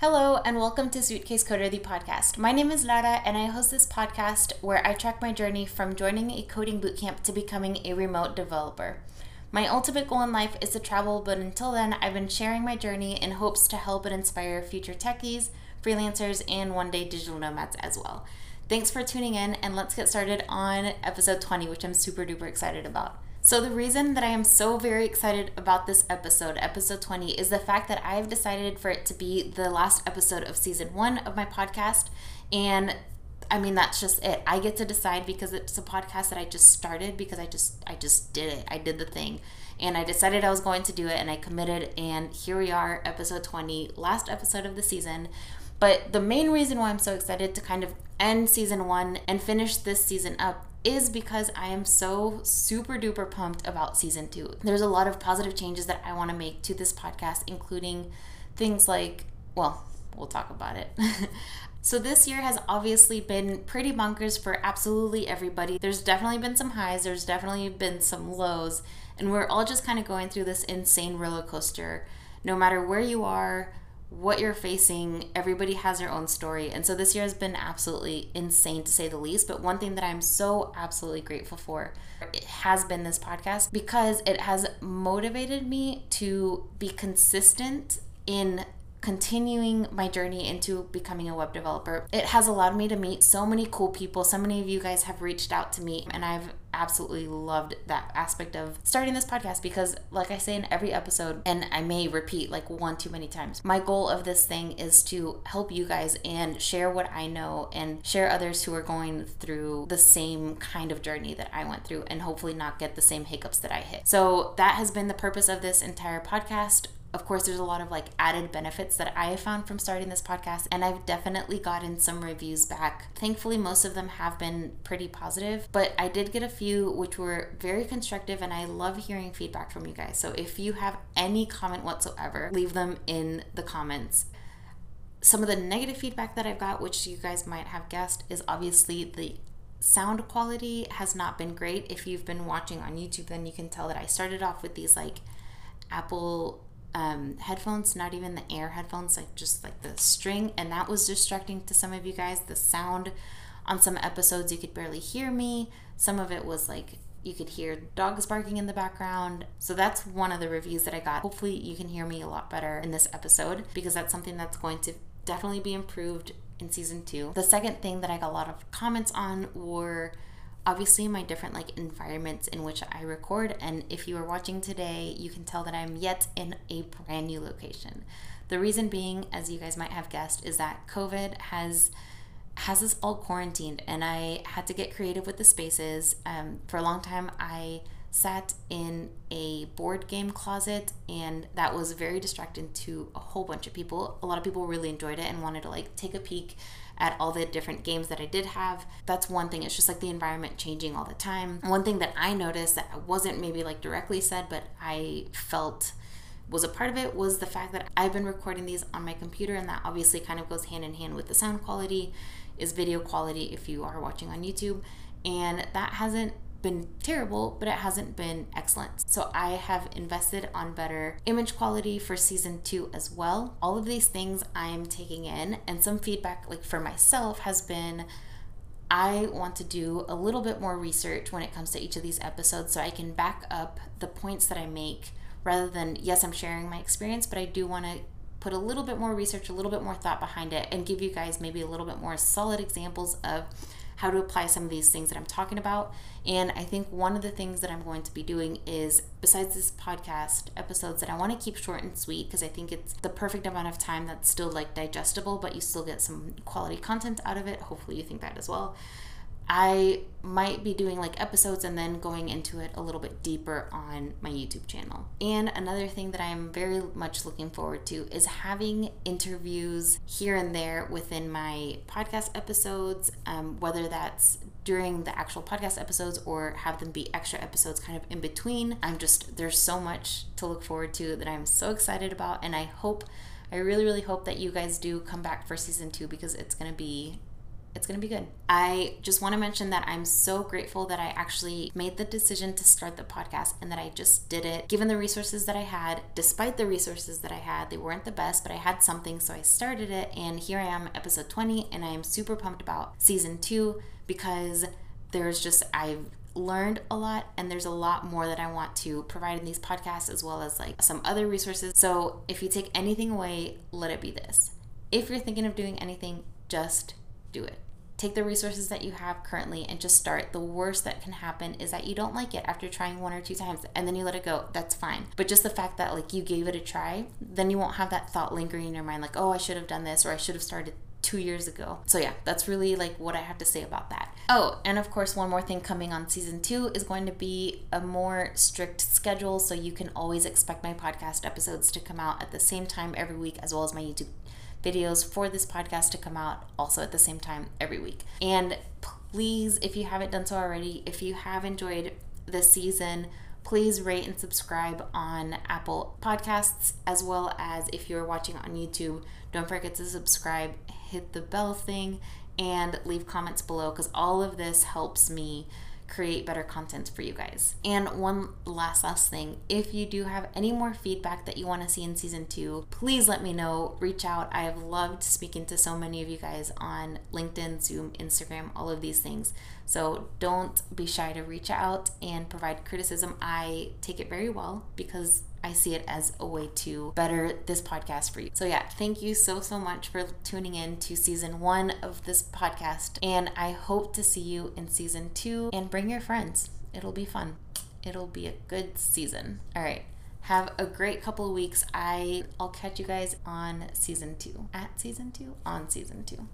Hello, and welcome to Suitcase Coder, the podcast. My name is Lara, and I host this podcast where I track my journey from joining a coding bootcamp to becoming a remote developer. My ultimate goal in life is to travel, but until then, I've been sharing my journey in hopes to help and inspire future techies, freelancers, and one day digital nomads as well. Thanks for tuning in, and let's get started on episode 20, which I'm super duper excited about. So, the reason that I am so very excited about this episode, episode 20, is the fact that I have decided for it to be the last episode of season one of my podcast. And I mean that's just it. I get to decide because it's a podcast that I just started because I just I just did it. I did the thing. And I decided I was going to do it and I committed and here we are, episode 20, last episode of the season. But the main reason why I'm so excited to kind of end season 1 and finish this season up is because I am so super duper pumped about season two. There's a lot of positive changes that I want to make to this podcast, including things like, well, we'll talk about it. so, this year has obviously been pretty bonkers for absolutely everybody. There's definitely been some highs, there's definitely been some lows, and we're all just kind of going through this insane roller coaster. No matter where you are, what you're facing, everybody has their own story. And so this year has been absolutely insane to say the least. But one thing that I'm so absolutely grateful for it has been this podcast because it has motivated me to be consistent in continuing my journey into becoming a web developer. It has allowed me to meet so many cool people. So many of you guys have reached out to me, and I've absolutely loved that aspect of starting this podcast because, like I say in every episode, and I may repeat like one too many times, my goal of this thing is to help you guys and share what I know and share others who are going through the same kind of journey that I went through and hopefully not get the same hiccups that I hit. So, that has been the purpose of this entire podcast of course, there's a lot of like added benefits that I have found from starting this podcast, and I've definitely gotten some reviews back. Thankfully, most of them have been pretty positive, but I did get a few which were very constructive, and I love hearing feedback from you guys. So if you have any comment whatsoever, leave them in the comments. Some of the negative feedback that I've got, which you guys might have guessed, is obviously the sound quality has not been great. If you've been watching on YouTube, then you can tell that I started off with these like Apple um, headphones, not even the air headphones, like just like the string, and that was distracting to some of you guys. The sound on some episodes, you could barely hear me. Some of it was like you could hear dogs barking in the background. So that's one of the reviews that I got. Hopefully, you can hear me a lot better in this episode because that's something that's going to definitely be improved in season two. The second thing that I got a lot of comments on were obviously my different like environments in which I record and if you are watching today you can tell that I'm yet in a brand new location. The reason being as you guys might have guessed is that COVID has has us all quarantined and I had to get creative with the spaces. Um, for a long time I sat in a board game closet and that was very distracting to a whole bunch of people. A lot of people really enjoyed it and wanted to like take a peek at all the different games that I did have. That's one thing. It's just like the environment changing all the time. One thing that I noticed that wasn't maybe like directly said, but I felt was a part of it was the fact that I've been recording these on my computer, and that obviously kind of goes hand in hand with the sound quality, is video quality if you are watching on YouTube. And that hasn't been terrible, but it hasn't been excellent. So I have invested on better image quality for season two as well. All of these things I'm taking in, and some feedback, like for myself, has been. I want to do a little bit more research when it comes to each of these episodes so I can back up the points that I make rather than, yes, I'm sharing my experience, but I do want to put a little bit more research, a little bit more thought behind it, and give you guys maybe a little bit more solid examples of how to apply some of these things that I'm talking about. And I think one of the things that I'm going to be doing is, besides this podcast episodes, that I want to keep short and sweet because I think it's the perfect amount of time that's still like digestible, but you still get some quality content out of it. Hopefully, you think that as well. I might be doing like episodes and then going into it a little bit deeper on my YouTube channel. And another thing that I'm very much looking forward to is having interviews here and there within my podcast episodes, um, whether that's during the actual podcast episodes or have them be extra episodes kind of in between. I'm just, there's so much to look forward to that I'm so excited about. And I hope, I really, really hope that you guys do come back for season two because it's going to be it's going to be good. I just want to mention that I'm so grateful that I actually made the decision to start the podcast and that I just did it given the resources that I had. Despite the resources that I had, they weren't the best, but I had something, so I started it. And here I am, episode 20, and I am super pumped about season two because there's just, I've learned a lot and there's a lot more that I want to provide in these podcasts as well as like some other resources. So if you take anything away, let it be this. If you're thinking of doing anything, just do it. Take the resources that you have currently and just start. The worst that can happen is that you don't like it after trying one or two times and then you let it go. That's fine. But just the fact that like you gave it a try, then you won't have that thought lingering in your mind like, "Oh, I should have done this or I should have started two years ago. So yeah, that's really like what I have to say about that. Oh, and of course, one more thing coming on season two is going to be a more strict schedule, so you can always expect my podcast episodes to come out at the same time every week, as well as my YouTube videos for this podcast to come out also at the same time every week. And please, if you haven't done so already, if you have enjoyed this season, please rate and subscribe on Apple Podcasts, as well as if you're watching on YouTube, don't forget to subscribe, hit the bell thing, and leave comments below because all of this helps me create better content for you guys. And one last last thing, if you do have any more feedback that you want to see in season 2, please let me know. Reach out. I have loved speaking to so many of you guys on LinkedIn, Zoom, Instagram, all of these things. So don't be shy to reach out and provide criticism. I take it very well because I see it as a way to better this podcast for you. So, yeah, thank you so, so much for tuning in to season one of this podcast. And I hope to see you in season two and bring your friends. It'll be fun. It'll be a good season. All right. Have a great couple of weeks. I I'll catch you guys on season 2. At season 2 on season 2.